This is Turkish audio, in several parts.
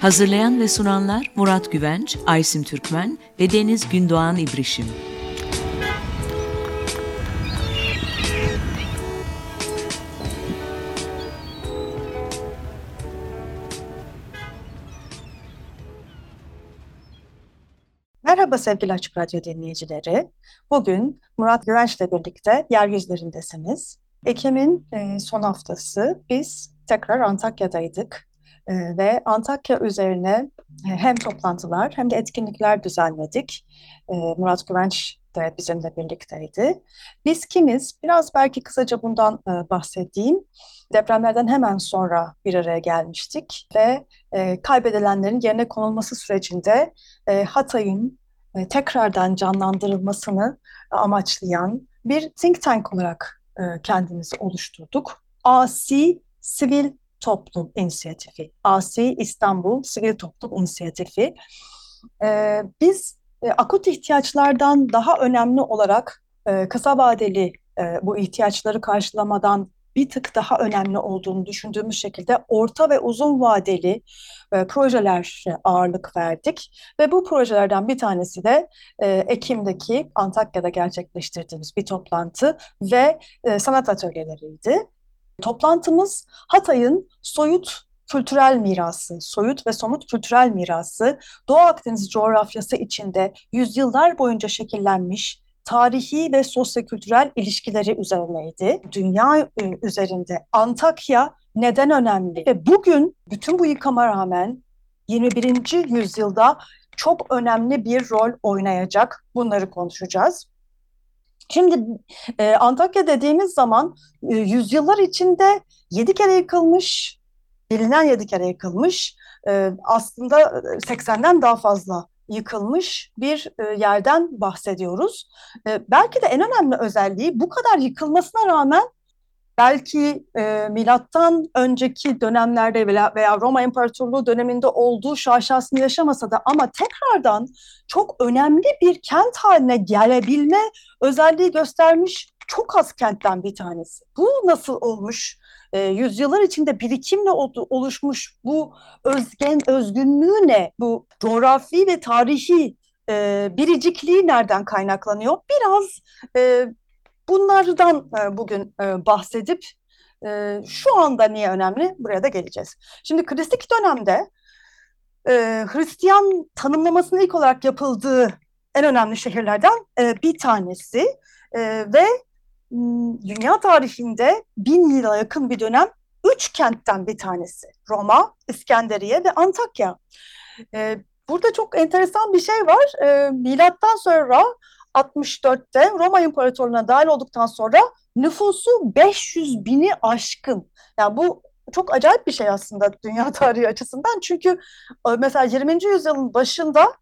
Hazırlayan ve sunanlar Murat Güvenç, Aysim Türkmen ve Deniz Gündoğan İbrişim. Merhaba sevgili Açık Radyo dinleyicileri. Bugün Murat Güvenç'le birlikte yeryüzlerindesiniz. Ekim'in e, son haftası biz tekrar Antakya'daydık. E, ve Antakya üzerine e, hem toplantılar hem de etkinlikler düzenledik. Murat Güvenç de bizimle birlikteydi. Biz kimiz? Biraz belki kısaca bundan bahsedeyim. Depremlerden hemen sonra bir araya gelmiştik ve kaybedilenlerin yerine konulması sürecinde Hatay'ın tekrardan canlandırılmasını amaçlayan bir think tank olarak e, kendimizi oluşturduk. ASI Sivil Toplum İnisiyatifi, ASI İstanbul Sivil Toplum İnisiyatifi. E, biz e, akut ihtiyaçlardan daha önemli olarak e, kısa vadeli e, bu ihtiyaçları karşılamadan bir tık daha önemli olduğunu düşündüğümüz şekilde orta ve uzun vadeli e, projelere ağırlık verdik. Ve bu projelerden bir tanesi de e, Ekim'deki Antakya'da gerçekleştirdiğimiz bir toplantı ve e, sanat atölyeleriydi. Toplantımız Hatay'ın soyut kültürel mirası, soyut ve somut kültürel mirası, Doğu Akdeniz coğrafyası içinde yüzyıllar boyunca şekillenmiş tarihi ve sosyokültürel ilişkileri üzerineydi. Dünya e, üzerinde Antakya neden önemli ve bugün bütün bu yıkama rağmen 21. yüzyılda çok önemli bir rol oynayacak. Bunları konuşacağız. Şimdi e, Antakya dediğimiz zaman e, yüzyıllar içinde yedi kere yıkılmış, bilinen yedi kere yıkılmış, e, aslında 80'den daha fazla yıkılmış bir e, yerden bahsediyoruz. E, belki de en önemli özelliği bu kadar yıkılmasına rağmen belki e, milattan önceki dönemlerde veya, Roma İmparatorluğu döneminde olduğu şaşasını yaşamasa da ama tekrardan çok önemli bir kent haline gelebilme özelliği göstermiş çok az kentten bir tanesi. Bu nasıl olmuş? E, yüzyıllar içinde birikimle oluşmuş bu özgen özgünlüğü ne? Bu coğrafi ve tarihi e, biricikliği nereden kaynaklanıyor? Biraz e, bunlardan e, bugün e, bahsedip e, şu anda niye önemli? Buraya da geleceğiz. Şimdi klasik dönemde e, Hristiyan tanımlamasının ilk olarak yapıldığı en önemli şehirlerden e, bir tanesi e, ve dünya tarihinde bin yıla yakın bir dönem üç kentten bir tanesi. Roma, İskenderiye ve Antakya. Ee, burada çok enteresan bir şey var. Ee, milattan sonra 64'te Roma İmparatorluğu'na dahil olduktan sonra nüfusu 500 bini aşkın. Yani bu çok acayip bir şey aslında dünya tarihi açısından. Çünkü e, mesela 20. yüzyılın başında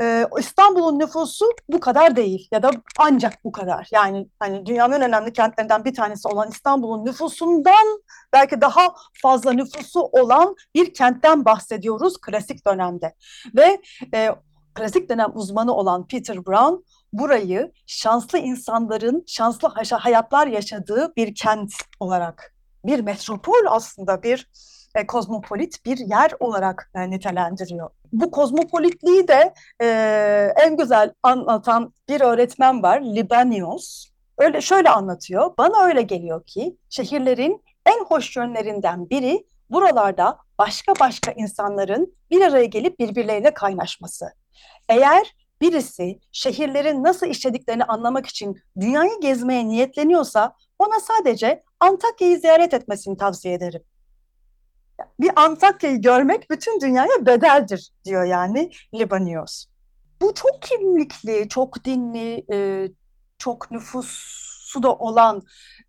e, İstanbul'un nüfusu bu kadar değil ya da ancak bu kadar. Yani hani dünyanın en önemli kentlerinden bir tanesi olan İstanbul'un nüfusundan belki daha fazla nüfusu olan bir kentten bahsediyoruz klasik dönemde. Ve e, klasik dönem uzmanı olan Peter Brown burayı şanslı insanların şanslı hayatlar yaşadığı bir kent olarak, bir metropol aslında bir e, kozmopolit bir yer olarak e, nitelendiriyor. Bu kozmopolitliği de e, en güzel anlatan bir öğretmen var, Libanios. Öyle şöyle anlatıyor. Bana öyle geliyor ki şehirlerin en hoş yönlerinden biri buralarda başka başka insanların bir araya gelip birbirleriyle kaynaşması. Eğer birisi şehirlerin nasıl işlediklerini anlamak için dünyayı gezmeye niyetleniyorsa ona sadece Antakya'yı ziyaret etmesini tavsiye ederim bir Antakya'yı görmek bütün dünyaya bedeldir diyor yani Libanios. Bu çok kimlikli, çok dinli, e, çok nüfus suda olan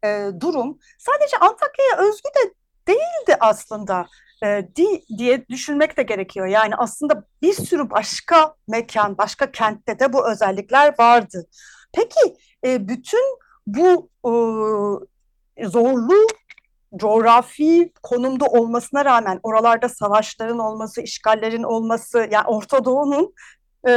e, durum sadece Antakya'ya özgü de değildi aslında e, di, diye düşünmek de gerekiyor. Yani aslında bir sürü başka mekan, başka kentte de bu özellikler vardı. Peki bütün bu zorlu coğrafi konumda olmasına rağmen oralarda savaşların olması, işgallerin olması, yani Orta Doğu'nun e,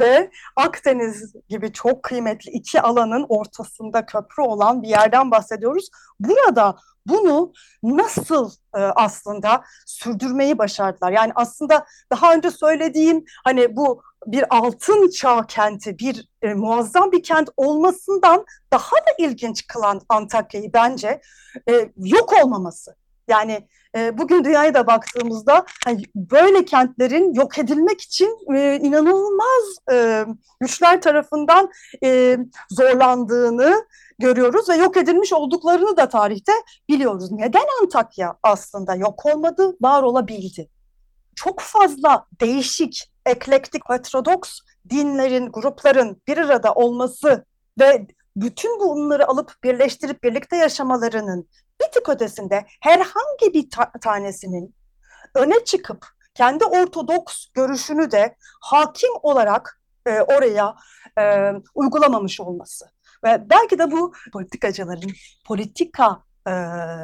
ve Akdeniz gibi çok kıymetli iki alanın ortasında köprü olan bir yerden bahsediyoruz. Burada bunu nasıl e, aslında sürdürmeyi başardılar? Yani aslında daha önce söylediğim hani bu bir altın çağ kenti, bir e, muazzam bir kent olmasından daha da ilginç kılan Antakya'yı bence e, yok olmaması. Yani e, bugün dünyaya da baktığımızda hani böyle kentlerin yok edilmek için e, inanılmaz e, güçler tarafından e, zorlandığını görüyoruz ve yok edilmiş olduklarını da tarihte biliyoruz. Neden Antakya aslında yok olmadı, var olabildi? Çok fazla değişik, eklektik, heterodoks dinlerin, grupların bir arada olması ve bütün bunları alıp birleştirip birlikte yaşamalarının bir tık ötesinde herhangi bir ta tanesinin öne çıkıp kendi ortodoks görüşünü de hakim olarak e, oraya e, uygulamamış olması. Ve belki de bu politikacıların, politika e,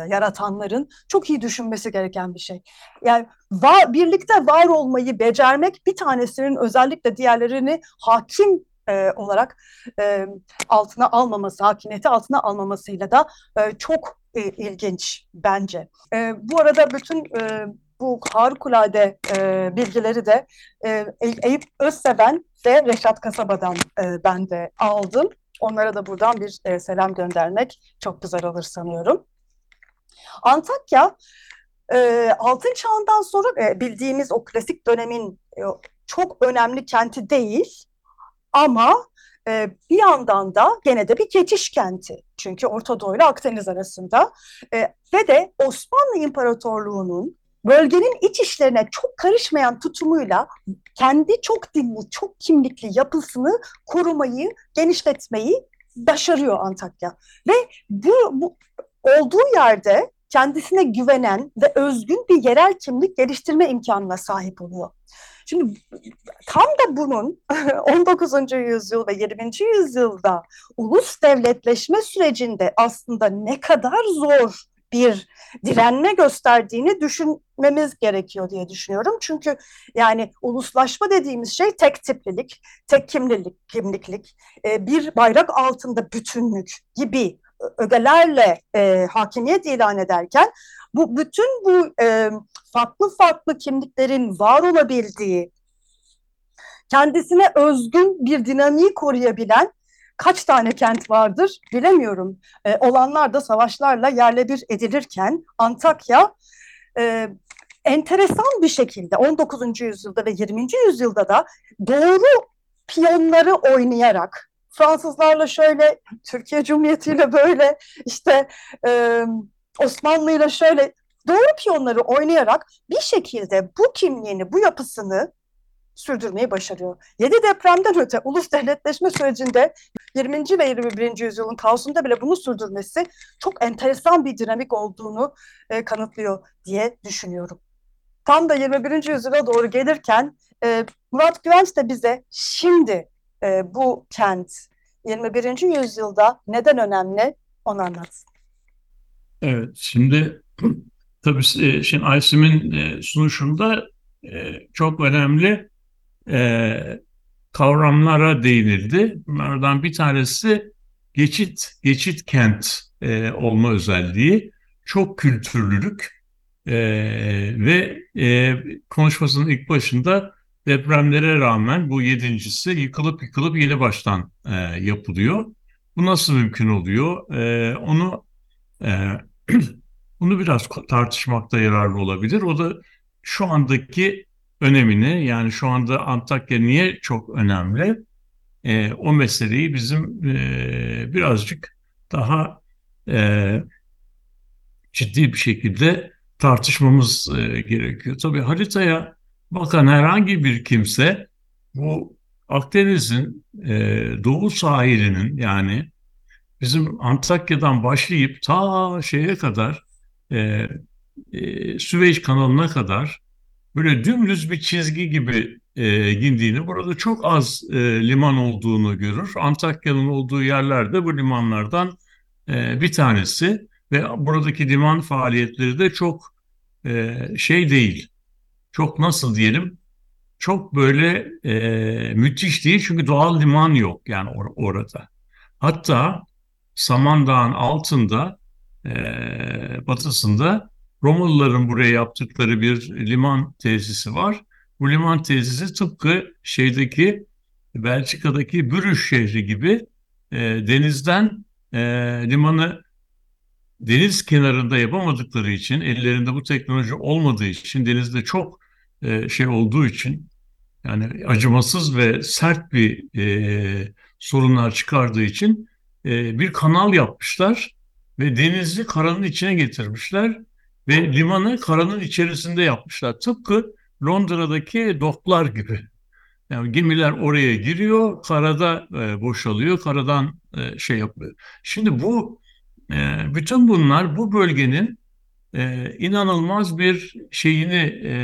yaratanların çok iyi düşünmesi gereken bir şey. Yani var, birlikte var olmayı becermek bir tanesinin özellikle diğerlerini hakim e, olarak e, altına almaması, hakimiyeti altına almamasıyla da e, çok e, ilginç bence. E, bu arada bütün e, bu harikulade e, bilgileri de e, Eyüp Özseven ve Reşat Kasaba'dan e, ben de aldım. Onlara da buradan bir e, selam göndermek çok güzel olur sanıyorum. Antakya e, Altın Çağ'ından sonra e, bildiğimiz o klasik dönemin e, çok önemli kenti değil ama e, bir yandan da gene de bir geçiş kenti. Çünkü Orta Doğu ile Akdeniz arasında e, ve de Osmanlı İmparatorluğu'nun bölgenin iç işlerine çok karışmayan tutumuyla kendi çok dilli, çok kimlikli yapısını korumayı, genişletmeyi başarıyor Antakya. Ve bu, bu olduğu yerde kendisine güvenen ve özgün bir yerel kimlik geliştirme imkanına sahip oluyor. Şimdi tam da bunun 19. yüzyıl ve 20. yüzyılda ulus devletleşme sürecinde aslında ne kadar zor bir direnme gösterdiğini düşünmemiz gerekiyor diye düşünüyorum. Çünkü yani uluslaşma dediğimiz şey tek tiplilik, tek kimlilik, kimliklik, e, bir bayrak altında bütünlük gibi ögelerle e, hakimiyet ilan ederken bu bütün bu e, farklı farklı kimliklerin var olabildiği, kendisine özgün bir dinamiği koruyabilen kaç tane kent vardır bilemiyorum. E, olanlar da savaşlarla yerle bir edilirken Antakya e, enteresan bir şekilde 19. yüzyılda ve 20. yüzyılda da doğru piyonları oynayarak Fransızlarla şöyle, Türkiye Cumhuriyeti ile böyle, işte e, Osmanlı ile şöyle doğru piyonları oynayarak bir şekilde bu kimliğini, bu yapısını sürdürmeyi başarıyor. Yedi depremden öte ulus devletleşme sürecinde 20. ve 21. yüzyılın kaosunda bile bunu sürdürmesi çok enteresan bir dinamik olduğunu e, kanıtlıyor diye düşünüyorum. Tam da 21. yüzyıla doğru gelirken e, Murat Güvenç de bize şimdi e, bu kent 21. yüzyılda neden önemli onu anlatsın. Evet, şimdi tabii e, şimdi Aysim'in e, sunuşunda e, çok önemli kavramlara değinildi. Bunlardan bir tanesi geçit, geçit kent olma özelliği, çok kültürlülük ve konuşmasının ilk başında depremlere rağmen bu yedincisi yıkılıp yıkılıp yeni baştan e, yapılıyor. Bu nasıl mümkün oluyor? E, onu e, bunu biraz tartışmakta yararlı olabilir. O da şu andaki önemini yani şu anda Antakya niye çok önemli? E, o meseleyi bizim e, birazcık daha e, ciddi bir şekilde tartışmamız e, gerekiyor. Tabii haritaya bakan herhangi bir kimse bu Akdeniz'in e, doğu sahilinin yani bizim Antakya'dan başlayıp ta şeye kadar e, e, Süveyş kanalına kadar böyle dümdüz bir çizgi gibi e, gindiğini, burada çok az e, liman olduğunu görür. Antakya'nın olduğu yerlerde bu limanlardan e, bir tanesi ve buradaki liman faaliyetleri de çok e, şey değil. Çok nasıl diyelim? Çok böyle e, müthiş değil çünkü doğal liman yok yani or- orada. Hatta Samandağ'ın altında e, batısında Romalıların buraya yaptıkları bir liman tesisi var. Bu liman tesisi tıpkı şeydeki Belçika'daki Brüş şehri gibi e, denizden e, limanı deniz kenarında yapamadıkları için, ellerinde bu teknoloji olmadığı için, denizde çok e, şey olduğu için, yani acımasız ve sert bir e, sorunlar çıkardığı için e, bir kanal yapmışlar ve denizi karanın içine getirmişler ve limanı karanın içerisinde yapmışlar. Tıpkı Londra'daki doklar gibi. Yani gemiler oraya giriyor, karada e, boşalıyor, karadan e, şey yapıyor. Şimdi bu e, bütün bunlar bu bölgenin e, inanılmaz bir şeyini e,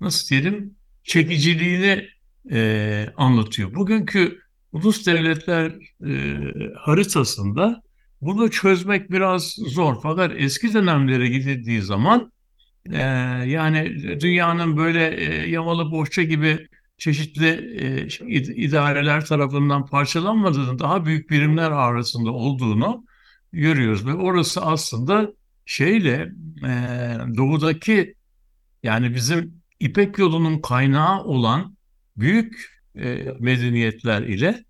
nasıl diyelim çekiciliğini e, anlatıyor. Bugünkü ulus devletler e, haritasında bunu çözmek biraz zor. Fakat eski dönemlere gidildiği zaman e, yani dünyanın böyle e, yamalı bohça gibi çeşitli e, idareler tarafından parçalanmadığını, daha büyük birimler arasında olduğunu görüyoruz. Ve orası aslında şeyle e, doğudaki yani bizim İpek yolunun kaynağı olan büyük e, medeniyetler ile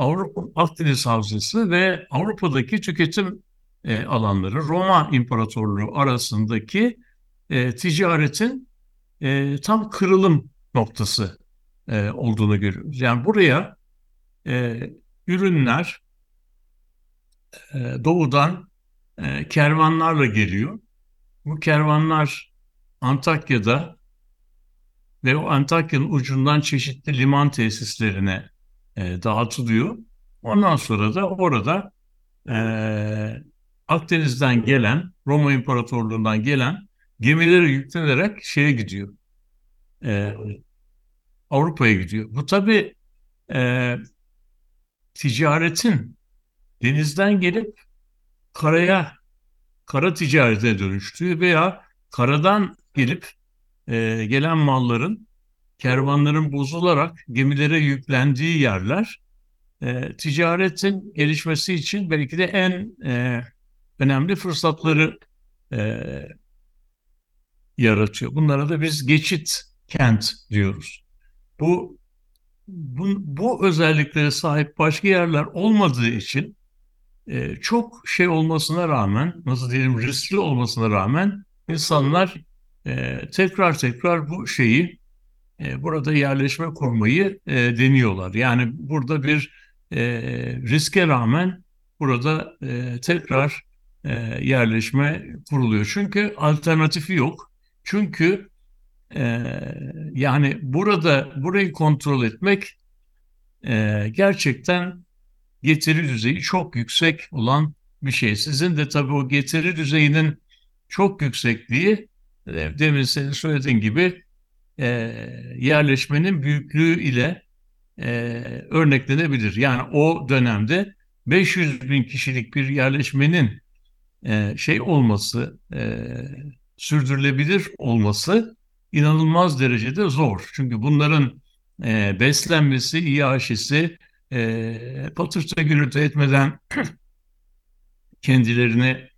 Avrupa Akdeniz Havzası ve Avrupa'daki tüketim e, alanları Roma İmparatorluğu arasındaki e, ticaretin e, tam kırılım noktası e, olduğunu görüyoruz. Yani buraya e, ürünler e, doğudan e, kervanlarla geliyor. Bu kervanlar Antakya'da ve o Antakya'nın ucundan çeşitli liman tesislerine e, dağıtılıyor. Ondan sonra da orada e, Akdeniz'den gelen, Roma İmparatorluğu'ndan gelen gemilere yüklenerek şeye gidiyor. E, Avrupa'ya gidiyor. Bu tabii e, ticaretin denizden gelip karaya, kara ticarete dönüştüğü veya karadan gelip e, gelen malların kervanların bozularak gemilere yüklendiği yerler e, ticaretin gelişmesi için belki de en e, önemli fırsatları e, yaratıyor. Bunlara da biz geçit kent diyoruz. Bu, bu, bu özelliklere sahip başka yerler olmadığı için e, çok şey olmasına rağmen, nasıl diyelim riskli olmasına rağmen insanlar e, tekrar tekrar bu şeyi e, burada yerleşme kurmayı e, deniyorlar. Yani burada bir e, riske rağmen burada tekrar yerleşme kuruluyor. Çünkü alternatifi yok. Çünkü yani burada burayı kontrol etmek gerçekten getiri düzeyi çok yüksek olan bir şey. Sizin de tabii o getiri düzeyinin çok yüksekliği demin senin söylediğin gibi e, yerleşmenin büyüklüğü ile e, örneklenebilir. Yani o dönemde 500 bin kişilik bir yerleşmenin e, şey olması, e, sürdürülebilir olması inanılmaz derecede zor. Çünkü bunların e, beslenmesi, iaşesi, e, patırtı gürültü etmeden kendilerini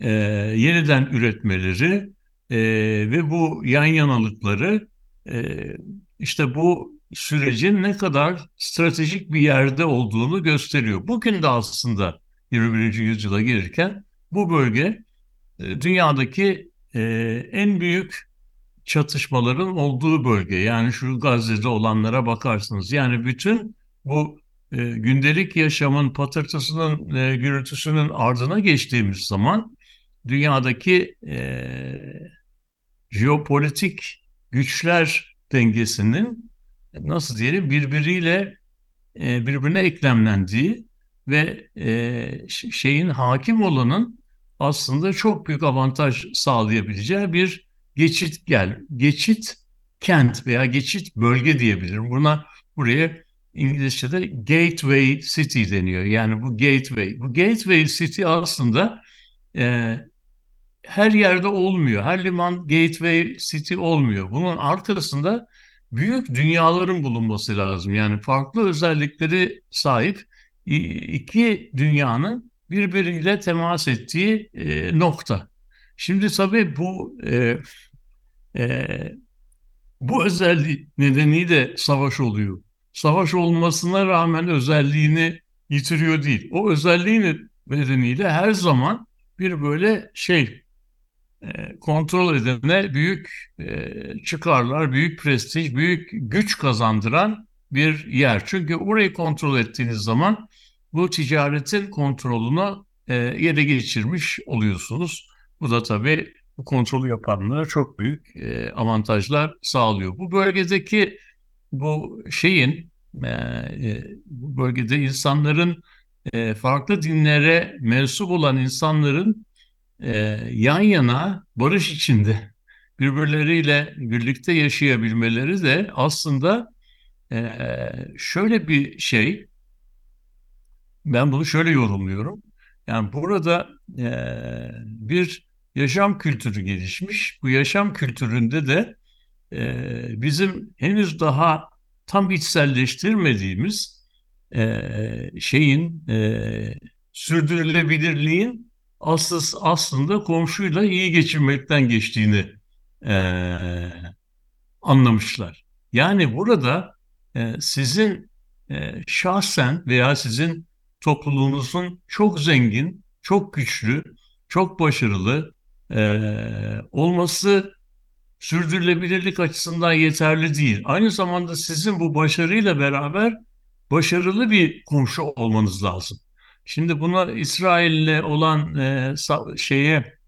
e, yeniden üretmeleri e, ve bu yan yanalıkları e, işte bu sürecin ne kadar stratejik bir yerde olduğunu gösteriyor. Bugün de aslında 21. yüzyıla girirken bu bölge e, dünyadaki e, en büyük çatışmaların olduğu bölge. Yani şu Gazze'de olanlara bakarsınız. Yani bütün bu e, gündelik yaşamın patırtısının, e, gürültüsünün ardına geçtiğimiz zaman dünyadaki e, jeopolitik güçler dengesinin nasıl diyelim birbiriyle e, birbirine eklemlendiği ve e, şeyin hakim olanın aslında çok büyük avantaj sağlayabileceği bir geçit gel, geçit kent veya geçit bölge diyebilirim. Buna buraya İngilizce'de gateway city deniyor. Yani bu gateway. Bu gateway city aslında e, her yerde olmuyor. Her liman gateway city olmuyor. Bunun arkasında büyük dünyaların bulunması lazım. Yani farklı özellikleri sahip iki dünyanın birbiriyle temas ettiği e, nokta. Şimdi tabii bu e, e, bu özelliği nedeniyle savaş oluyor. Savaş olmasına rağmen özelliğini yitiriyor değil. O özelliği nedeniyle her zaman bir böyle şey kontrol edene büyük e, çıkarlar, büyük prestij, büyük güç kazandıran bir yer. Çünkü orayı kontrol ettiğiniz zaman bu ticaretin kontrolünü e, yere geçirmiş oluyorsunuz. Bu da tabii bu kontrolü yapanlara çok büyük e, avantajlar sağlıyor. Bu bölgedeki bu şeyin e, e, bu bölgede insanların e, farklı dinlere mensup olan insanların e, yan yana barış içinde birbirleriyle birlikte yaşayabilmeleri de aslında e, şöyle bir şey ben bunu şöyle yorumluyorum. Yani burada e, bir yaşam kültürü gelişmiş. Bu yaşam kültüründe de e, bizim henüz daha tam içselleştirmediğimiz e, şeyin e, sürdürülebilirliğin asıl, aslında komşuyla iyi geçirmekten geçtiğini e, anlamışlar. Yani burada e, sizin e, şahsen veya sizin topluluğunuzun çok zengin, çok güçlü, çok başarılı e, olması sürdürülebilirlik açısından yeterli değil. Aynı zamanda sizin bu başarıyla beraber başarılı bir komşu olmanız lazım. Şimdi buna İsrail'le olan e, şeye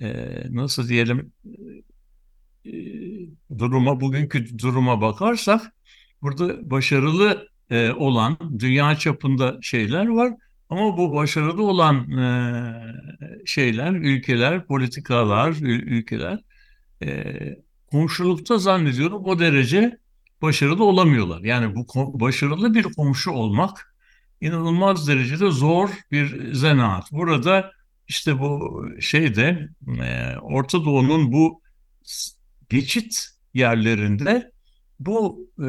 e, nasıl diyelim e, duruma bugünkü duruma bakarsak burada başarılı e, olan dünya çapında şeyler var. Ama bu başarılı olan e, şeyler, ülkeler, politikalar, ülkeler e, komşulukta zannediyorum o derece başarılı olamıyorlar. Yani bu başarılı bir komşu olmak inanılmaz derecede zor bir zanaat. Burada işte bu şeyde e, Orta Doğu'nun bu geçit yerlerinde bu e,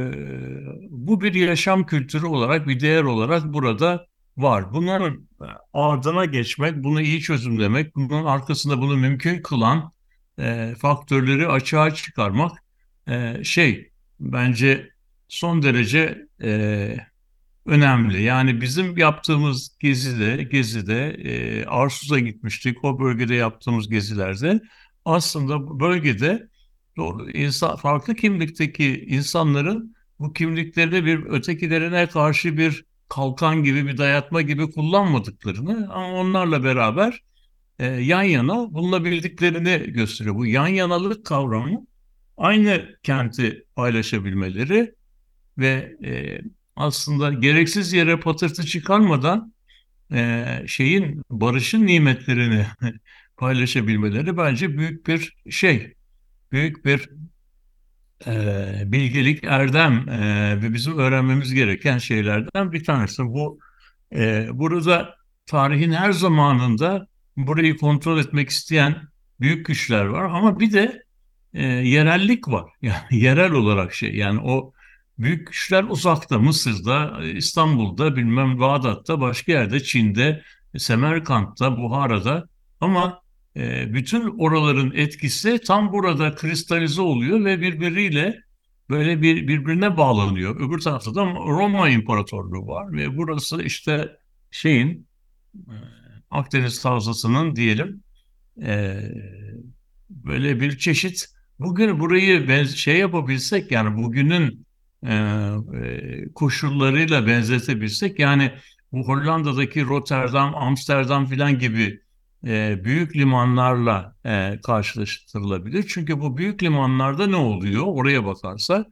bu bir yaşam kültürü olarak, bir değer olarak burada var. Bunların ardına geçmek, bunu iyi çözümlemek, bunun arkasında bunu mümkün kılan e, faktörleri açığa çıkarmak e, şey bence son derece e, önemli. Yani bizim yaptığımız gezide, gezide e, Arsuz'a gitmiştik. O bölgede yaptığımız gezilerde aslında bölgede doğru insan farklı kimlikteki insanların bu kimliklerini bir ötekilerine karşı bir kalkan gibi bir dayatma gibi kullanmadıklarını ama onlarla beraber e, yan yana bulunabildiklerini gösteriyor. Bu yan yanalık kavramı aynı kenti paylaşabilmeleri ve e, aslında gereksiz yere patırtı çıkarmadan e, şeyin barışın nimetlerini paylaşabilmeleri bence büyük bir şey büyük bir e, bilgelik, erdem e, ve bizim öğrenmemiz gereken şeylerden bir tanesi. Bu e, burada tarihin her zamanında burayı kontrol etmek isteyen büyük güçler var ama bir de e, yerellik var. Yani yerel olarak şey yani o büyük güçler uzakta, Mısır'da, İstanbul'da, bilmem Bağdat'ta, başka yerde, Çin'de, Semerkant'ta, Buhara'da ama e, bütün oraların etkisi tam burada kristalize oluyor ve birbiriyle böyle bir birbirine bağlanıyor. Öbür tarafta da Roma İmparatorluğu var ve burası işte şeyin e, Akdeniz Havzası'nın diyelim e, böyle bir çeşit bugün burayı ben şey yapabilsek yani bugünün koşullarıyla benzetebilsek yani bu Hollanda'daki Rotterdam, Amsterdam filan gibi e, büyük limanlarla e, karşılaştırılabilir. Çünkü bu büyük limanlarda ne oluyor? Oraya bakarsa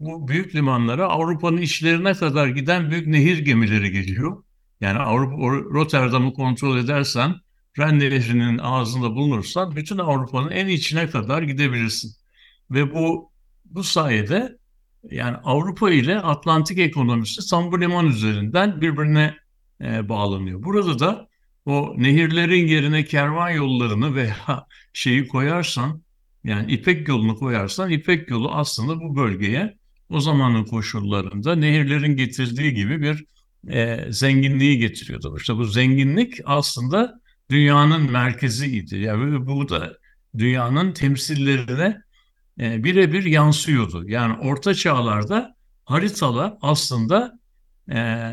bu büyük limanlara Avrupa'nın içlerine kadar giden büyük nehir gemileri geliyor. Yani Avrupa Rotterdam'ı kontrol edersen, Ren Nehri'nin ağzında bulunursan bütün Avrupa'nın en içine kadar gidebilirsin. Ve bu bu sayede yani Avrupa ile Atlantik ekonomisi tam bu liman üzerinden birbirine e, bağlanıyor. Burada da o nehirlerin yerine kervan yollarını veya şeyi koyarsan yani İpek yolunu koyarsan İpek yolu aslında bu bölgeye o zamanın koşullarında nehirlerin getirdiği gibi bir e, zenginliği getiriyordu. İşte bu zenginlik aslında dünyanın merkeziydi. Yani bu da dünyanın temsillerine e, birebir yansıyordu. Yani orta çağlarda haritalar aslında e,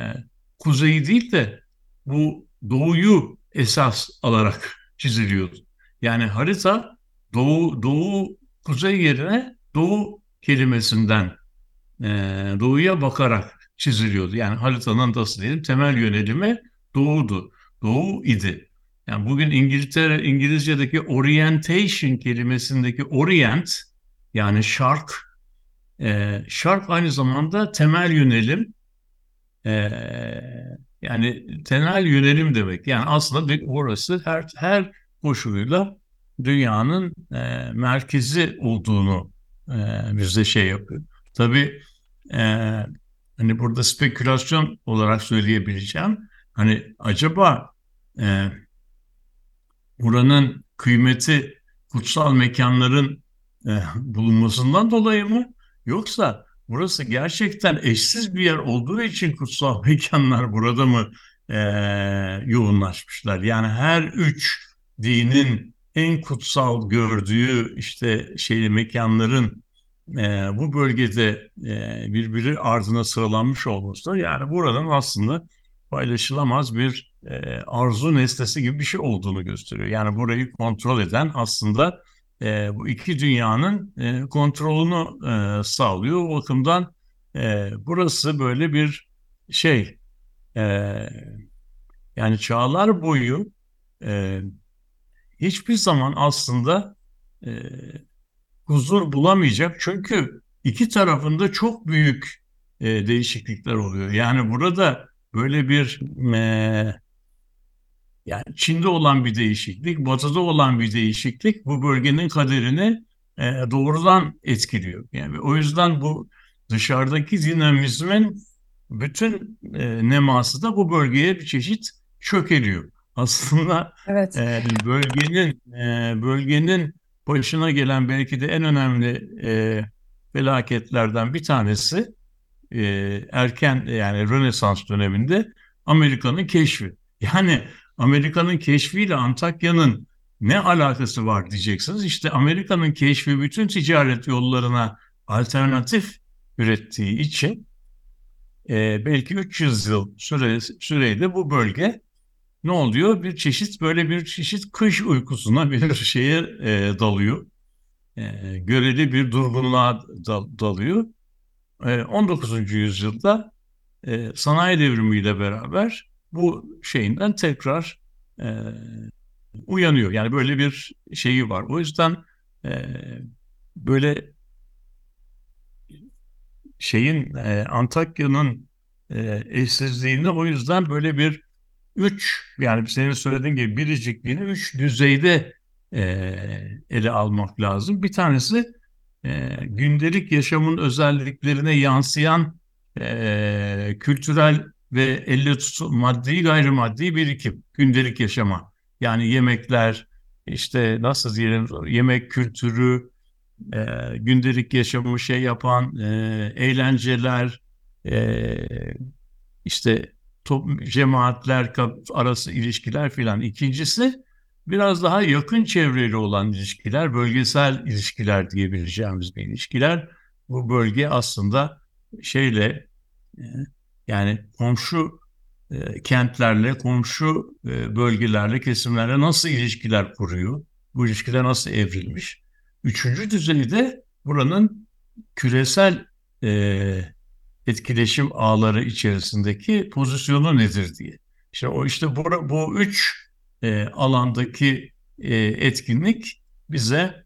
kuzeyi değil de bu doğuyu esas alarak çiziliyordu. Yani harita doğu, doğu kuzey yerine doğu kelimesinden e, doğuya bakarak çiziliyordu. Yani haritanın nasıl diyelim temel yönelimi doğudu. Doğu idi. Yani bugün İngiltere İngilizce'deki orientation kelimesindeki orient yani şark e, şark aynı zamanda temel yönelim e, yani temel yönelim demek. Yani aslında orası her her koşuluyla dünyanın e, merkezi olduğunu e, bize şey yapıyor. Tabii e, hani burada spekülasyon olarak söyleyebileceğim. Hani acaba e, buranın kıymeti kutsal mekanların e, bulunmasından dolayı mı? Yoksa burası gerçekten eşsiz bir yer olduğu için kutsal mekanlar burada mı e, yoğunlaşmışlar? Yani her üç dinin en kutsal gördüğü işte şey mekanların e, bu bölgede e, birbiri ardına sıralanmış olması yani buranın aslında paylaşılamaz bir e, arzu nesnesi gibi bir şey olduğunu gösteriyor. Yani burayı kontrol eden aslında e, bu iki dünyanın e, kontrolünü e, sağlıyor. O bakımdan e, burası böyle bir şey e, yani çağlar boyu e, hiçbir zaman aslında e, huzur bulamayacak. Çünkü iki tarafında çok büyük e, değişiklikler oluyor. Yani burada böyle bir e, yani Çin'de olan bir değişiklik, Batı'da olan bir değişiklik bu bölgenin kaderini e, doğrudan etkiliyor. Yani o yüzden bu dışarıdaki dinamizmin bütün e, neması da bu bölgeye bir çeşit çökeliyor. Aslında evet. e, bölgenin e, bölgenin başına gelen belki de en önemli e, felaketlerden bir tanesi e, erken yani Rönesans döneminde Amerika'nın keşfi. Yani Amerika'nın keşfiyle Antakya'nın ne alakası var diyeceksiniz. İşte Amerika'nın keşfi bütün ticaret yollarına alternatif ürettiği için e, belki 300 yıl süre, süreyde bu bölge ne oluyor? Bir çeşit böyle bir çeşit kış uykusuna bir şeye e, dalıyor. E, göreli bir durgunluğa dal, dalıyor. E, 19. yüzyılda e, sanayi devrimiyle beraber bu şeyinden tekrar e, uyanıyor. Yani böyle bir şeyi var. O yüzden e, böyle şeyin e, Antakya'nın e, eşsizliğini o yüzden böyle bir üç yani senin söylediğin gibi biricikliğini üç düzeyde e, ele almak lazım. Bir tanesi e, gündelik yaşamın özelliklerine yansıyan e, kültürel ve elle tutu maddi gayrimaddi birikim, gündelik yaşama. Yani yemekler, işte nasıl diyelim yemek kültürü, e, gündelik yaşamı şey yapan e, eğlenceler, e, işte top, cemaatler arası ilişkiler filan. İkincisi biraz daha yakın çevreli olan ilişkiler, bölgesel ilişkiler diyebileceğimiz bir ilişkiler. Bu bölge aslında şeyle e, yani komşu e, kentlerle, komşu e, bölgelerle, kesimlerle nasıl ilişkiler kuruyor? Bu ilişkiler nasıl evrilmiş? Üçüncü düzeyde buranın küresel e, etkileşim ağları içerisindeki pozisyonu nedir diye. İşte o işte bu, bu üç e, alandaki e, etkinlik bize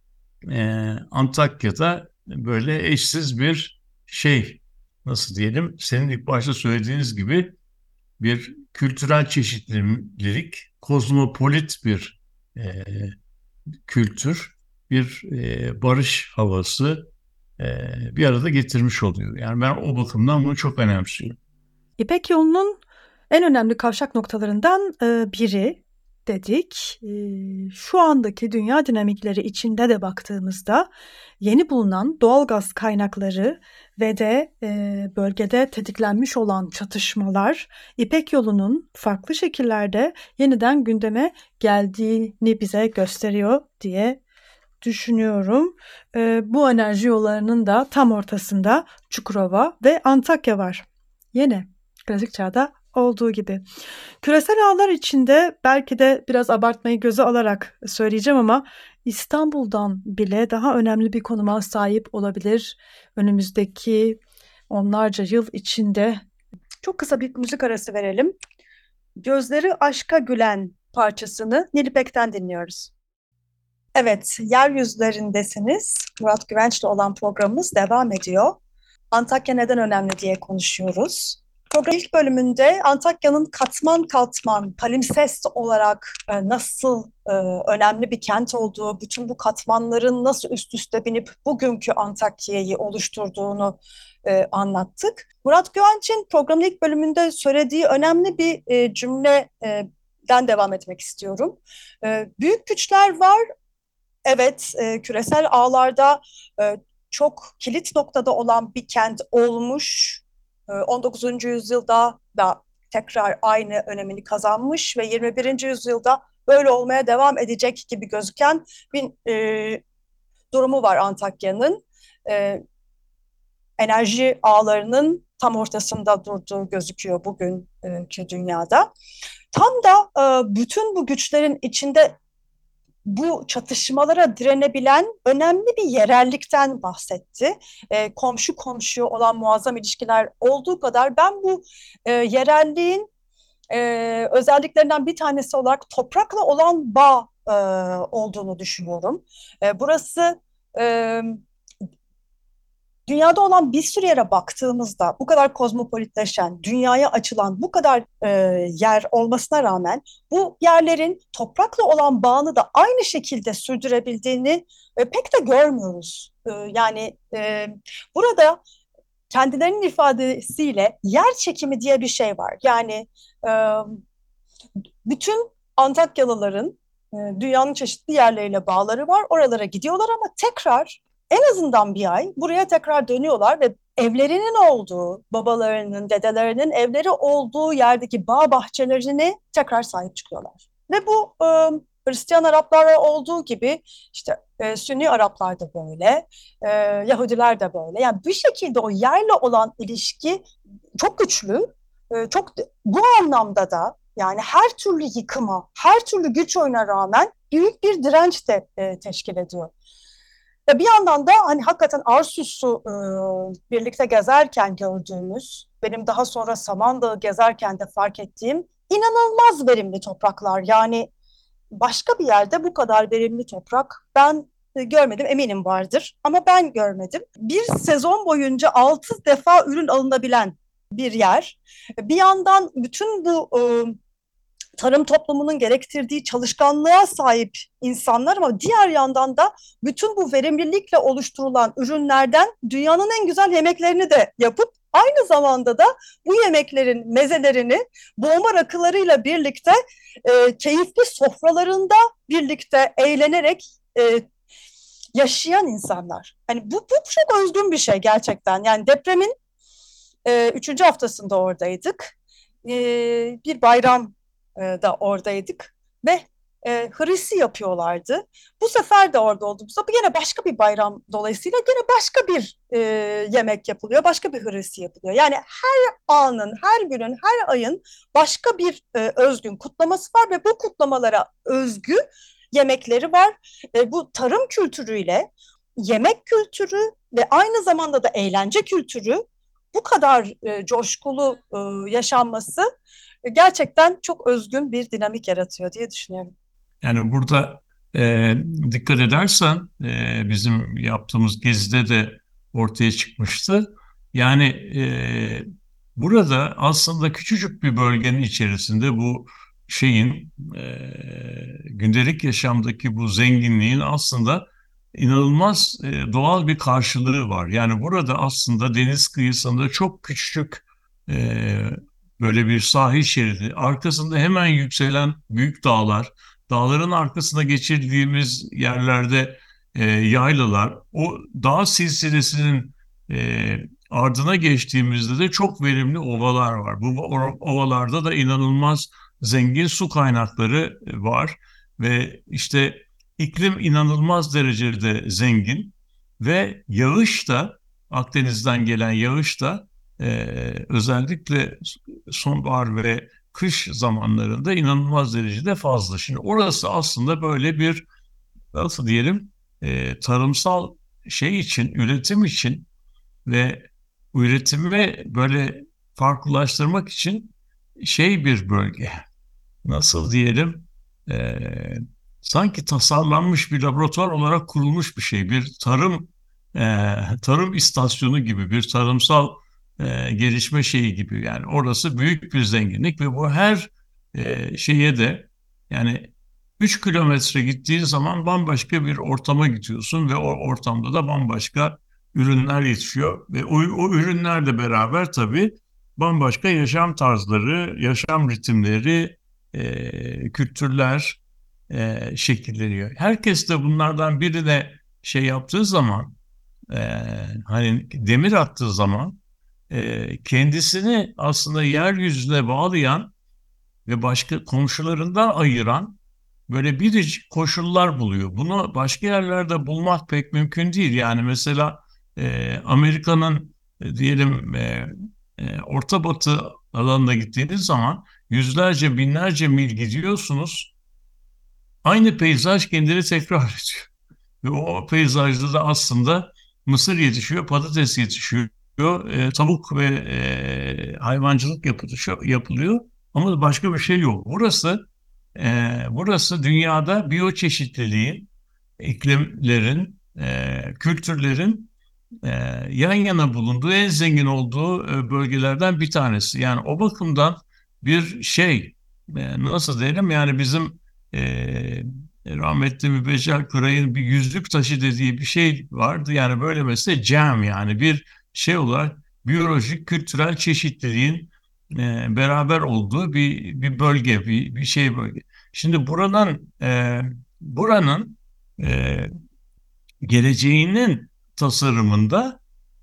e, Antakya'da böyle eşsiz bir şey nasıl diyelim senin ilk başta söylediğiniz gibi bir kültürel çeşitlilik, kozmopolit bir e, kültür, bir e, barış havası e, bir arada getirmiş oluyor. Yani ben o bakımdan bunu çok önemsiyorum. İpek yolunun en önemli kavşak noktalarından e, biri dedik. E, şu andaki dünya dinamikleri içinde de baktığımızda yeni bulunan doğal gaz kaynakları ve de e, bölgede tetiklenmiş olan çatışmalar İpek yolunun farklı şekillerde yeniden gündeme geldiğini bize gösteriyor diye düşünüyorum. E, bu enerji yollarının da tam ortasında Çukurova ve Antakya var. Yine klasik çağda olduğu gibi. Küresel ağlar içinde belki de biraz abartmayı göze alarak söyleyeceğim ama İstanbul'dan bile daha önemli bir konuma sahip olabilir. Önümüzdeki onlarca yıl içinde. Çok kısa bir müzik arası verelim. Gözleri Aşka Gülen parçasını Nilipek'ten dinliyoruz. Evet, yeryüzlerindesiniz. Murat Güvenç'le olan programımız devam ediyor. Antakya neden önemli diye konuşuyoruz. Program ilk bölümünde Antakya'nın katman katman, palimpsest olarak e, nasıl e, önemli bir kent olduğu, bütün bu katmanların nasıl üst üste binip bugünkü Antakya'yı oluşturduğunu e, anlattık. Murat Güvenç'in programın ilk bölümünde söylediği önemli bir e, cümleden devam etmek istiyorum. E, büyük güçler var, evet e, küresel ağlarda e, çok kilit noktada olan bir kent olmuş 19. Ee, yüzyılda da tekrar aynı önemini kazanmış ve 21. yüzyılda böyle olmaya devam edecek gibi gözüken bir e, durumu var Antakya'nın. E, enerji ağlarının tam ortasında durduğu gözüküyor bugünkü dünyada. Tam da e, bütün bu güçlerin içinde bu çatışmalara direnebilen önemli bir yerellikten bahsetti. E, komşu komşu olan muazzam ilişkiler olduğu kadar ben bu e, yerelliğin e, özelliklerinden bir tanesi olarak toprakla olan bağ e, olduğunu düşünüyorum. E, burası e, dünyada olan bir sürü yere baktığımızda bu kadar kozmopolitleşen, dünyaya açılan bu kadar e, yer olmasına rağmen bu yerlerin toprakla olan bağını da aynı şekilde sürdürebildiğini e, pek de görmüyoruz. E, yani e, burada kendilerinin ifadesiyle yer çekimi diye bir şey var. Yani e, bütün Antakyalıların e, dünyanın çeşitli yerleriyle bağları var. Oralara gidiyorlar ama tekrar en azından bir ay buraya tekrar dönüyorlar ve evlerinin olduğu, babalarının, dedelerinin evleri olduğu yerdeki bağ bahçelerini tekrar sahip çıkıyorlar. Ve bu e, Hristiyan Araplara olduğu gibi işte e, Sünni Araplar da böyle, e, Yahudiler de böyle. Yani bir şekilde o yerle olan ilişki çok güçlü, e, çok bu anlamda da yani her türlü yıkıma, her türlü güç oyuna rağmen büyük bir direnç de e, teşkil ediyor. Ve bir yandan da hani hakikaten Arsus'u e, birlikte gezerken gördüğümüz, benim daha sonra Samandağı gezerken de fark ettiğim inanılmaz verimli topraklar. Yani başka bir yerde bu kadar verimli toprak ben e, görmedim eminim vardır ama ben görmedim. Bir sezon boyunca altı defa ürün alınabilen bir yer. Bir yandan bütün bu e, tarım toplumunun gerektirdiği çalışkanlığa sahip insanlar ama diğer yandan da bütün bu verimlilikle oluşturulan ürünlerden dünyanın en güzel yemeklerini de yapıp aynı zamanda da bu yemeklerin mezelerini boğma rakılarıyla birlikte e, keyifli sofralarında birlikte eğlenerek e, yaşayan insanlar. Hani bu, bu çok özgün bir şey gerçekten. Yani depremin e, üçüncü haftasında oradaydık. E, bir bayram e, da oradaydık ve e, Hrisi yapıyorlardı. Bu sefer de orada olduğumuzda yine başka bir bayram dolayısıyla yine başka bir e, yemek yapılıyor, başka bir Hrisi yapılıyor. Yani her anın, her günün, her ayın başka bir e, özgün kutlaması var ve bu kutlamalara özgü yemekleri var. E, bu tarım kültürüyle yemek kültürü ve aynı zamanda da eğlence kültürü bu kadar e, coşkulu e, yaşanması gerçekten çok özgün bir dinamik yaratıyor diye düşünüyorum. Yani burada e, dikkat edersen e, bizim yaptığımız gezide de ortaya çıkmıştı. Yani e, burada aslında küçücük bir bölgenin içerisinde bu şeyin e, gündelik yaşamdaki bu zenginliğin aslında inanılmaz e, doğal bir karşılığı var. Yani burada aslında deniz kıyısında çok küçük e, böyle bir sahil şeridi, arkasında hemen yükselen büyük dağlar, dağların arkasına geçirdiğimiz yerlerde e, yaylalar, o dağ silsilesinin e, ardına geçtiğimizde de çok verimli ovalar var. Bu ovalarda da inanılmaz zengin su kaynakları var ve işte iklim inanılmaz derecede zengin ve yağış da Akdeniz'den gelen yağış da e, özellikle sonbahar ve kış zamanlarında inanılmaz derecede fazla. Şimdi orası aslında böyle bir nasıl diyelim e, tarımsal şey için, üretim için ve üretimi böyle farklılaştırmak için şey bir bölge. Nasıl diyelim e, sanki tasarlanmış bir laboratuvar olarak kurulmuş bir şey. Bir tarım e, tarım istasyonu gibi, bir tarımsal e, gelişme şeyi gibi. Yani orası büyük bir zenginlik ve bu her e, şeye de yani 3 kilometre gittiğin zaman bambaşka bir ortama gidiyorsun ve o ortamda da bambaşka ürünler yetişiyor ve o, o ürünlerle beraber tabii bambaşka yaşam tarzları, yaşam ritimleri, e, kültürler e, şekilleniyor. Herkes de bunlardan birine şey yaptığı zaman, e, hani demir attığı zaman e, kendisini aslında yeryüzüne bağlayan ve başka komşularından ayıran böyle biricik koşullar buluyor. Bunu başka yerlerde bulmak pek mümkün değil. Yani mesela e, Amerika'nın e, diyelim e, e, Orta Batı alanına gittiğiniz zaman yüzlerce binlerce mil gidiyorsunuz. Aynı peyzaj kendini tekrar ediyor. Ve o peyzajda da aslında mısır yetişiyor, patates yetişiyor, e, tavuk ve e, hayvancılık yapılıyor. Ama başka bir şey yok. Burası e, burası dünyada biyoçeşitliliğin, iklimlerin, e, kültürlerin e, yan yana bulunduğu en zengin olduğu e, bölgelerden bir tanesi. Yani o bakımdan bir şey e, nasıl diyelim yani bizim e, rahmetli Mübeccel Kıray'ın bir yüzlük taşı dediği bir şey vardı. Yani böyle mesela cam yani bir şey olarak biyolojik kültürel çeşitliliğin e, beraber olduğu bir, bir bölge, bir, bir şey bölge. Şimdi buranın e, buranın e, geleceğinin tasarımında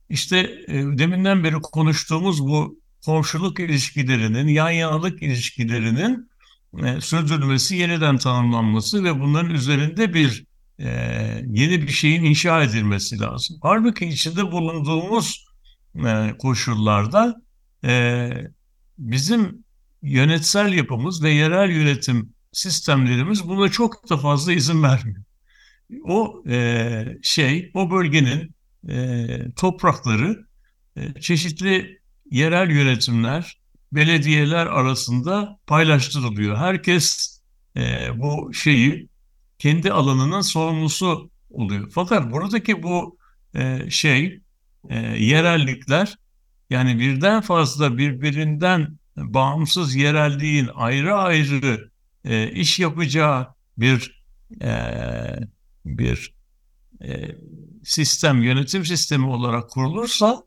işte e, deminden beri konuştuğumuz bu komşuluk ilişkilerinin, yan yanalık ilişkilerinin e, sürdürülmesi, yeniden tanımlanması ve bunların üzerinde bir e, yeni bir şeyin inşa edilmesi lazım. Halbuki içinde bulunduğumuz e, koşullarda e, bizim yönetsel yapımız ve yerel yönetim sistemlerimiz buna çok da fazla izin vermiyor. O e, şey, o bölgenin e, toprakları e, çeşitli yerel yönetimler, belediyeler arasında paylaştırılıyor. Herkes e, bu şeyi kendi alanının sorumlusu oluyor. Fakat buradaki bu e, şey, e, yerellikler yani birden fazla birbirinden bağımsız yerelliğin ayrı ayrı e, iş yapacağı bir e, bir e, sistem, yönetim sistemi olarak kurulursa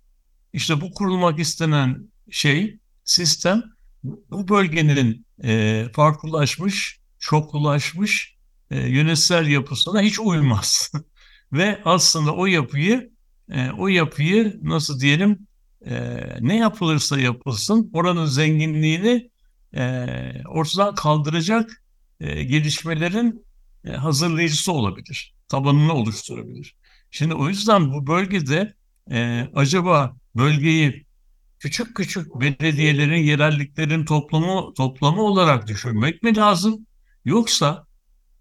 işte bu kurulmak istenen şey, sistem bu bölgenin e, farklılaşmış, çoklulaşmış e, yönetsel yapısına hiç uymaz. Ve aslında o yapıyı, e, o yapıyı nasıl diyelim, e, ne yapılırsa yapılsın oranın zenginliğini e, ortadan kaldıracak e, gelişmelerin e, hazırlayıcısı olabilir. Tabanını oluşturabilir. Şimdi o yüzden bu bölgede e, acaba bölgeyi küçük küçük belediyelerin, yerelliklerin toplamı, toplamı olarak düşünmek mi lazım? Yoksa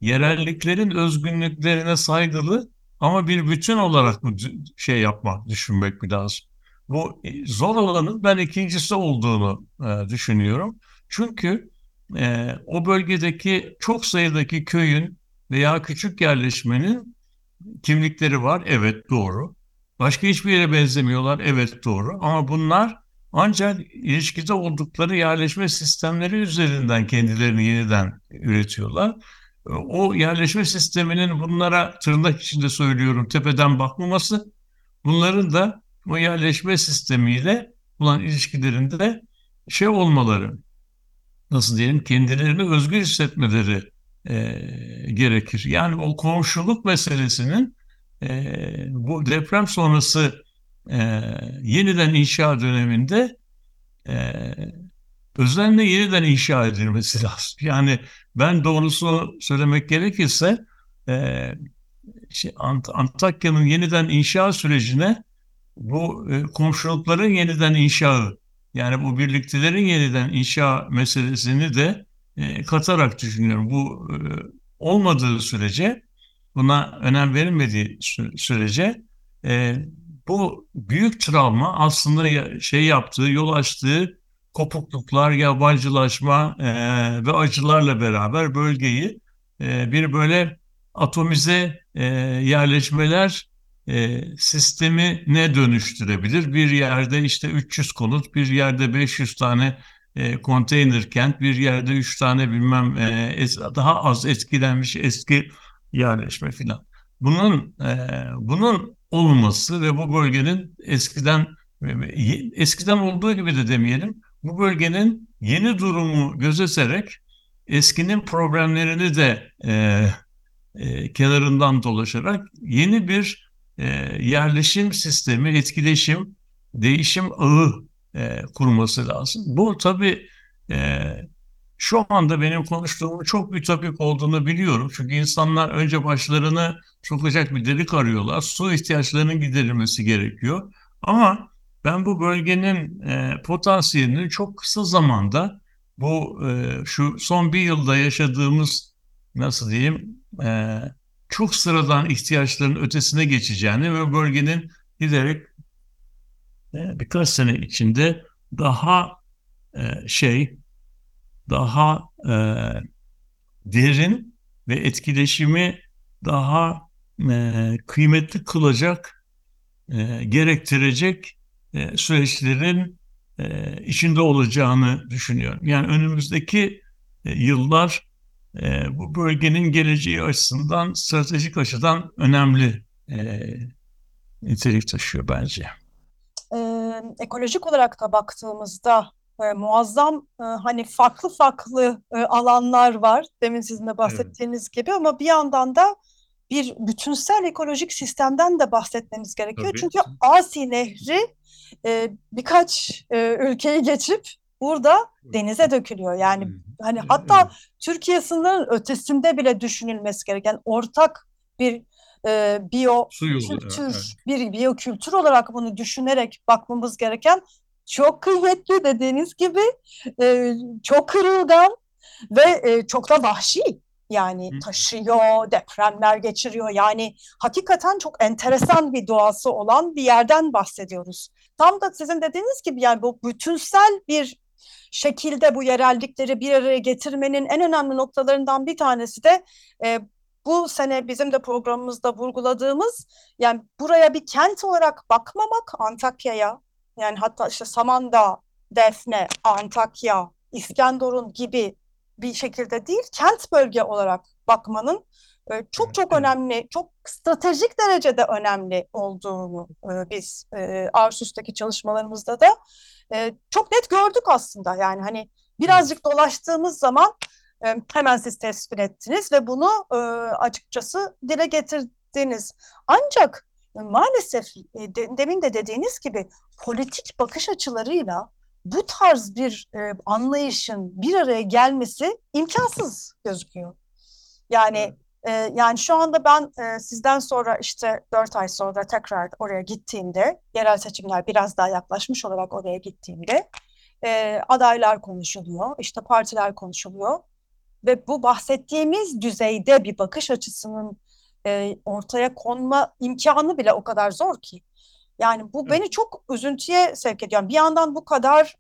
yerelliklerin özgünlüklerine saygılı ama bir bütün olarak mı şey yapmak, düşünmek mi lazım? Bu e, zor olanın ben ikincisi olduğunu e, düşünüyorum. Çünkü e, o bölgedeki çok sayıdaki köyün veya küçük yerleşmenin kimlikleri var. Evet doğru. Başka hiçbir yere benzemiyorlar. Evet doğru. Ama bunlar Ancak ilişkide oldukları yerleşme sistemleri üzerinden kendilerini yeniden üretiyorlar. O yerleşme sisteminin bunlara tırnak içinde söylüyorum tepeden bakmaması, bunların da o yerleşme sistemiyle olan ilişkilerinde şey olmaları, nasıl diyelim kendilerini özgür hissetmeleri e, gerekir. Yani o komşuluk meselesinin e, bu deprem sonrası e, yeniden inşa döneminde e, özenle yeniden inşa edilmesi lazım. Yani ben doğrusunu söylemek gerekirse e, şey, Ant Antakya'nın yeniden inşa sürecine bu e, komşulukların yeniden inşaı yani bu birliktelerin yeniden inşa meselesini de e, katarak düşünüyorum. Bu e, olmadığı sürece buna önem verilmediği sürece e, bu büyük travma aslında şey yaptığı, yol açtığı kopukluklar, yabancılaşma e, ve acılarla beraber bölgeyi e, bir böyle atomize e, yerleşmeler e, sistemi ne dönüştürebilir? Bir yerde işte 300 konut, bir yerde 500 tane e, konteyner kent, bir yerde 3 tane bilmem e, es, daha az etkilenmiş eski yerleşme filan. Bunun e, bunun olması ve bu bölgenin eskiden eskiden olduğu gibi de demeyelim bu bölgenin yeni durumu gözeterek eskinin problemlerini de e, e, kenarından dolaşarak yeni bir e, yerleşim sistemi, etkileşim, değişim ağı e, kurması lazım. Bu tabii e, şu anda benim konuştuğumun çok ütopik olduğunu biliyorum. Çünkü insanlar önce başlarını sokacak bir delik arıyorlar. Su ihtiyaçlarının giderilmesi gerekiyor. Ama ben bu bölgenin e, potansiyelinin çok kısa zamanda bu e, şu son bir yılda yaşadığımız nasıl diyeyim e, çok sıradan ihtiyaçların ötesine geçeceğini ve bölgenin giderek e, birkaç sene içinde daha e, şey daha e, derin ve etkileşimi daha e, kıymetli kılacak, e, gerektirecek e, süreçlerin e, içinde olacağını düşünüyorum. Yani önümüzdeki e, yıllar e, bu bölgenin geleceği açısından stratejik açıdan önemli e, nitelik taşıyor bence. Ee, ekolojik olarak da baktığımızda e, muazzam e, hani farklı farklı e, alanlar var. Demin sizin de bahsettiğiniz evet. gibi ama bir yandan da bir bütünsel ekolojik sistemden de bahsetmemiz gerekiyor. Tabii. Çünkü Asi Nehri e, birkaç e, ülkeyi geçip burada denize dökülüyor. Yani hani hatta Türkiye sınırının ötesinde bile düşünülmesi gereken ortak bir e, biyo kültür, evet. bir biyokültür olarak bunu düşünerek bakmamız gereken çok kıymetli dediğiniz gibi e, çok kırılgan ve e, çok da vahşi. Yani taşıyor, depremler geçiriyor. Yani hakikaten çok enteresan bir doğası olan bir yerden bahsediyoruz. Tam da sizin dediğiniz gibi yani bu bütünsel bir şekilde bu yerellikleri bir araya getirmenin en önemli noktalarından bir tanesi de e, bu sene bizim de programımızda vurguladığımız yani buraya bir kent olarak bakmamak Antakya'ya yani hatta işte Samandağ, Defne, Antakya, İskenderun gibi bir şekilde değil, kent bölge olarak bakmanın e, çok çok önemli, çok stratejik derecede önemli olduğunu e, biz e, çalışmalarımızda da çok net gördük aslında. Yani hani birazcık dolaştığımız zaman hemen siz tespit ettiniz ve bunu açıkçası dile getirdiniz. Ancak maalesef demin de dediğiniz gibi politik bakış açılarıyla bu tarz bir e, anlayışın bir araya gelmesi imkansız gözüküyor. Yani e, yani şu anda ben e, sizden sonra işte dört ay sonra tekrar oraya gittiğimde yerel seçimler biraz daha yaklaşmış olarak oraya gittiğimde e, adaylar konuşuluyor, işte partiler konuşuluyor ve bu bahsettiğimiz düzeyde bir bakış açısının e, ortaya konma imkanı bile o kadar zor ki. Yani bu beni çok üzüntüye sevk ediyor. Bir yandan bu kadar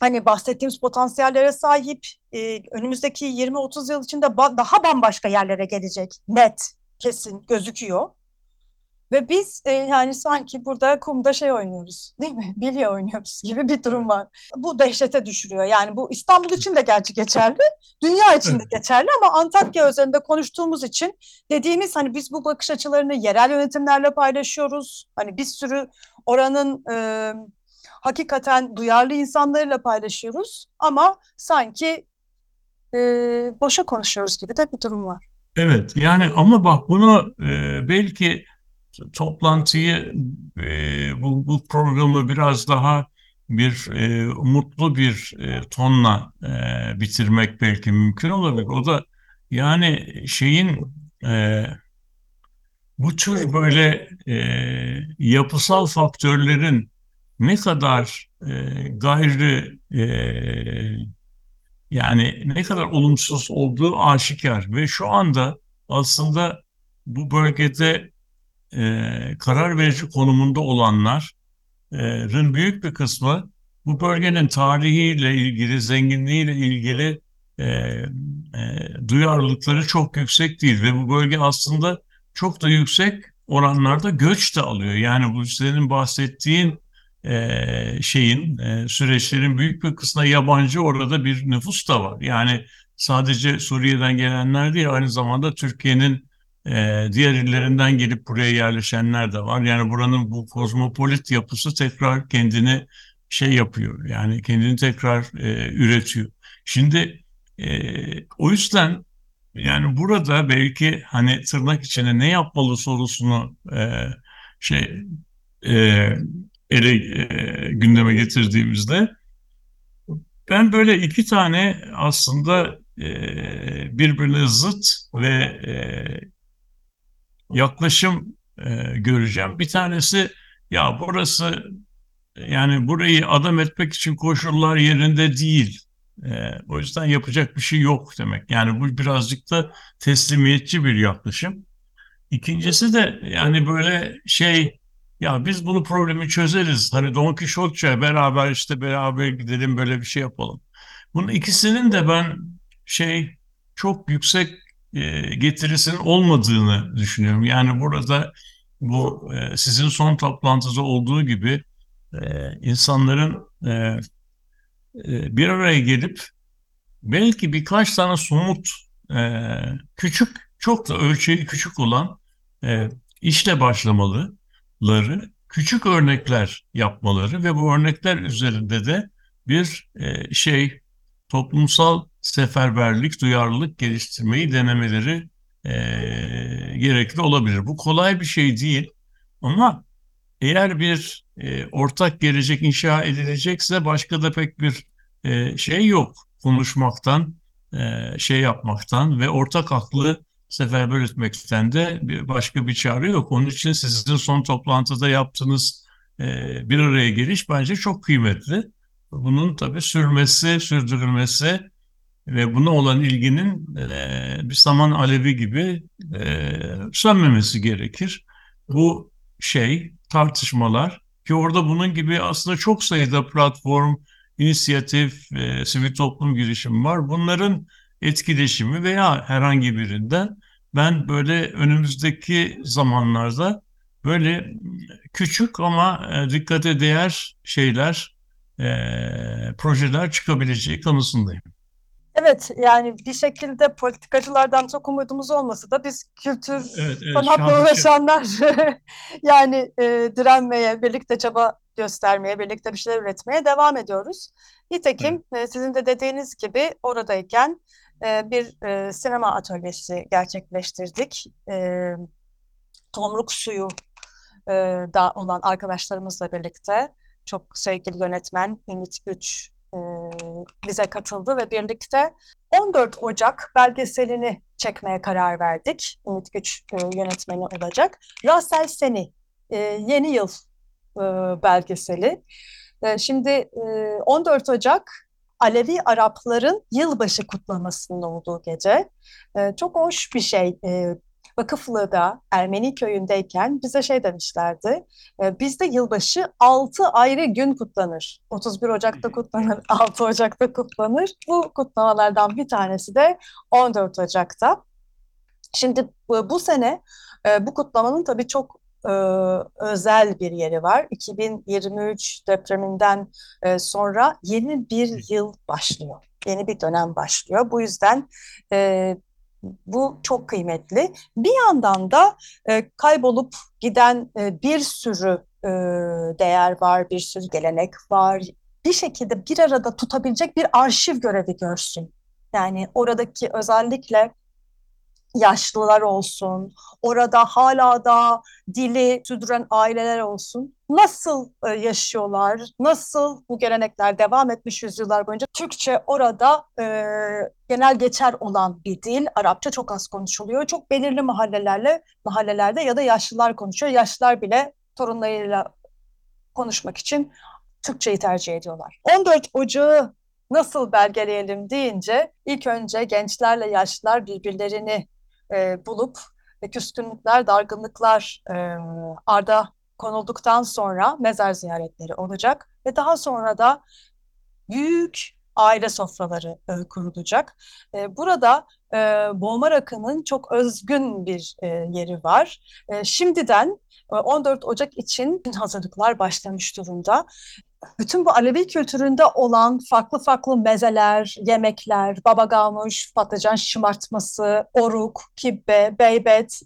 hani bahsettiğimiz potansiyellere sahip e, önümüzdeki 20-30 yıl içinde ba daha bambaşka yerlere gelecek net kesin gözüküyor. Ve biz e, yani sanki burada kumda şey oynuyoruz değil mi? Bilye oynuyoruz gibi bir durum var. Bu dehşete düşürüyor. Yani bu İstanbul için de gerçi geçerli, dünya için de geçerli ama Antakya özelinde konuştuğumuz için dediğimiz hani biz bu bakış açılarını yerel yönetimlerle paylaşıyoruz. Hani bir sürü oranın e, hakikaten duyarlı insanlarla paylaşıyoruz ama sanki e, boşa konuşuyoruz gibi de bir durum var. Evet yani ama bak bunu e, belki toplantıyı e, bu, bu programı biraz daha bir e, mutlu bir e, tonla e, bitirmek belki mümkün olabilir. O da yani şeyin e, bu tür böyle e, yapısal faktörlerin ne kadar e, gayri e, yani ne kadar olumsuz olduğu aşikar ve şu anda aslında bu bölgede e, karar verici konumunda olanların büyük bir kısmı bu bölgenin tarihiyle ilgili, zenginliğiyle ilgili e, e, duyarlılıkları çok yüksek değil ve bu bölge aslında çok da yüksek oranlarda göç de alıyor. Yani bu senin bahsettiğin e, şeyin e, süreçlerin büyük bir kısmına yabancı orada bir nüfus da var. Yani sadece Suriye'den gelenler değil aynı zamanda Türkiye'nin e, diğer illerinden gelip buraya yerleşenler de var. Yani buranın bu kozmopolit yapısı tekrar kendini şey yapıyor. Yani kendini tekrar e, üretiyor. Şimdi e, o yüzden yani burada belki hani tırnak içine ne yapmalı sorusunu e, şey e, ele e, gündeme getirdiğimizde ben böyle iki tane aslında e, birbirine zıt ve e, yaklaşım e, göreceğim. Bir tanesi ya burası yani burayı adam etmek için koşullar yerinde değil. E, o yüzden yapacak bir şey yok demek. Yani bu birazcık da teslimiyetçi bir yaklaşım. İkincisi de yani böyle şey ya biz bunu problemi çözeriz. Hani Don Quixote'ça beraber işte beraber gidelim böyle bir şey yapalım. Bunun ikisinin de ben şey çok yüksek e, getirisinin olmadığını düşünüyorum. Yani burada bu e, sizin son toplantıda olduğu gibi e, insanların e, bir araya gelip belki birkaç tane somut küçük çok da ölçeği küçük olan işle başlamaları, küçük örnekler yapmaları ve bu örnekler üzerinde de bir şey toplumsal seferberlik, duyarlılık geliştirmeyi denemeleri e, gerekli olabilir. Bu kolay bir şey değil ama eğer bir e, ortak gelecek inşa edilecekse başka da pek bir e, şey yok. Konuşmaktan, e, şey yapmaktan ve ortak aklı seferber etmekten de bir, başka bir çare yok. Onun için sizin son toplantıda yaptığınız e, bir araya geliş bence çok kıymetli. Bunun tabii sürmesi, sürdürülmesi ve buna olan ilginin e, bir saman alevi gibi e, sönmemesi gerekir. Bu şey tartışmalar ki orada bunun gibi aslında çok sayıda platform, inisiyatif, e, sivil toplum girişimi var. Bunların etkileşimi veya herhangi birinden ben böyle önümüzdeki zamanlarda böyle küçük ama e, dikkate değer şeyler, e, projeler çıkabileceği kanısındayım. Evet yani bir şekilde politikacılardan çok umudumuz olmasa da biz kültür Evet, evet, sanatla uğraşanlar yani e, direnmeye, birlikte çaba göstermeye, birlikte bir şeyler üretmeye devam ediyoruz. Nitekim e, sizin de dediğiniz gibi oradayken e, bir e, sinema atölyesi gerçekleştirdik. E, Tomruk Suyu e, da olan arkadaşlarımızla birlikte çok sevgili yönetmen Ümit Güç e, bize katıldı ve birlikte 14 Ocak belgeselini çekmeye karar verdik. Ümit Güç e, yönetmeni olacak. Rasel Seni e, Yeni Yıl e, belgeseli. Şimdi e, 14 Ocak Alevi Arapların yılbaşı kutlamasının olduğu gece. Çok hoş bir şey. Vakıflı'da Ermeni köyündeyken bize şey demişlerdi. E, bizde yılbaşı 6 ayrı gün kutlanır. 31 Ocak'ta kutlanır, 6 Ocak'ta kutlanır. Bu kutlamalardan bir tanesi de 14 Ocak'ta. Şimdi bu, bu sene e, bu kutlamanın tabii çok e, özel bir yeri var. 2023 depreminden e, sonra yeni bir yıl başlıyor. Yeni bir dönem başlıyor. Bu yüzden e, bu çok kıymetli. Bir yandan da e, kaybolup giden e, bir sürü e, değer var, bir sürü gelenek var. Bir şekilde bir arada tutabilecek bir arşiv görevi görsün. Yani oradaki özellikle yaşlılar olsun, orada hala da dili sürdüren aileler olsun. Nasıl e, yaşıyorlar, nasıl bu gelenekler devam etmiş yüzyıllar boyunca? Türkçe orada e, genel geçer olan bir dil. Arapça çok az konuşuluyor. Çok belirli mahallelerle mahallelerde ya da yaşlılar konuşuyor. Yaşlılar bile torunlarıyla konuşmak için Türkçeyi tercih ediyorlar. 14 Ocağı nasıl belgeleyelim deyince ilk önce gençlerle yaşlılar birbirlerini e, bulup ve küskünlükler, dargınlıklar e, arda konulduktan sonra mezar ziyaretleri olacak ve daha sonra da büyük aile sofraları e, kurulacak. E, burada e, boğma rakının çok özgün bir e, yeri var. E, şimdiden e, 14 Ocak için hazırlıklar başlamış durumda bütün bu Alevi kültüründe olan farklı farklı mezeler, yemekler, baba ganuş, patlıcan şımartması, oruk, kibbe, beybet,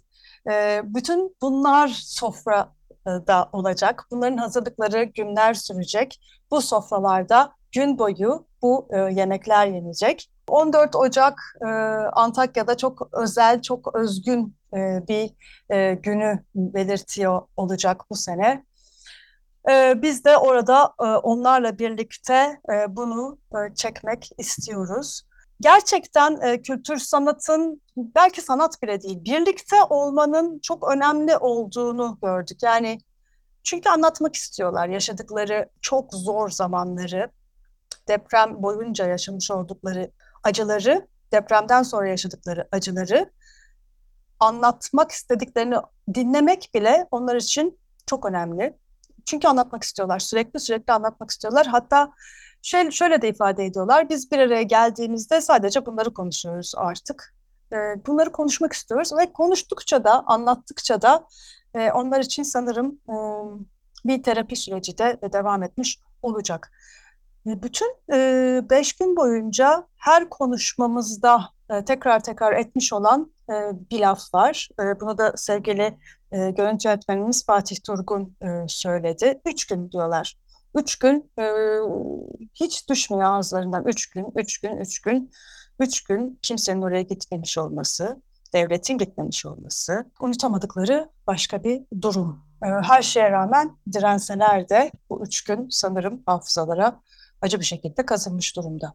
e, bütün bunlar sofrada olacak. Bunların hazırlıkları günler sürecek. Bu sofralarda gün boyu bu e, yemekler yenecek. 14 Ocak e, Antakya'da çok özel, çok özgün e, bir e, günü belirtiyor olacak bu sene. Ee, biz de orada e, onlarla birlikte e, bunu e, çekmek istiyoruz. Gerçekten e, kültür sanatın belki sanat bile değil, birlikte olmanın çok önemli olduğunu gördük. Yani çünkü anlatmak istiyorlar yaşadıkları çok zor zamanları, deprem boyunca yaşamış oldukları acıları, depremden sonra yaşadıkları acıları anlatmak istediklerini dinlemek bile onlar için çok önemli. Çünkü anlatmak istiyorlar. Sürekli sürekli anlatmak istiyorlar. Hatta şöyle, şöyle de ifade ediyorlar. Biz bir araya geldiğimizde sadece bunları konuşuyoruz artık. E, bunları konuşmak istiyoruz ve konuştukça da, anlattıkça da e, onlar için sanırım bir terapi süreci de devam etmiş olacak. E, bütün beş gün boyunca her konuşmamızda e, tekrar tekrar etmiş olan e, bir laf var. E, bunu da sevgili e, görüntü yönetmenimiz Fatih Turgun söyledi. Üç gün diyorlar. Üç gün hiç düşmüyor ağızlarından. Üç gün, üç gün, üç gün. Üç gün kimsenin oraya gitmemiş olması, devletin gitmemiş olması, unutamadıkları başka bir durum. Her şeye rağmen direnseler de bu üç gün sanırım hafızalara acı bir şekilde kazınmış durumda.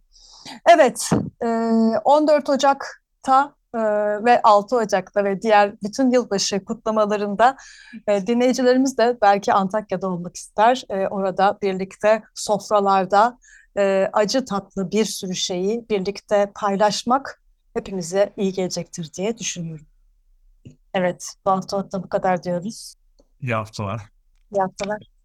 Evet, e, 14 Ocak'ta e, ve 6 Ocak'ta ve diğer bütün yılbaşı kutlamalarında e, dinleyicilerimiz de belki Antakya'da olmak ister. E, orada birlikte sofralarda e, acı tatlı bir sürü şeyi birlikte paylaşmak hepimize iyi gelecektir diye düşünüyorum. Evet, bu hafta bu kadar diyoruz. İyi haftalar. İyi haftalar.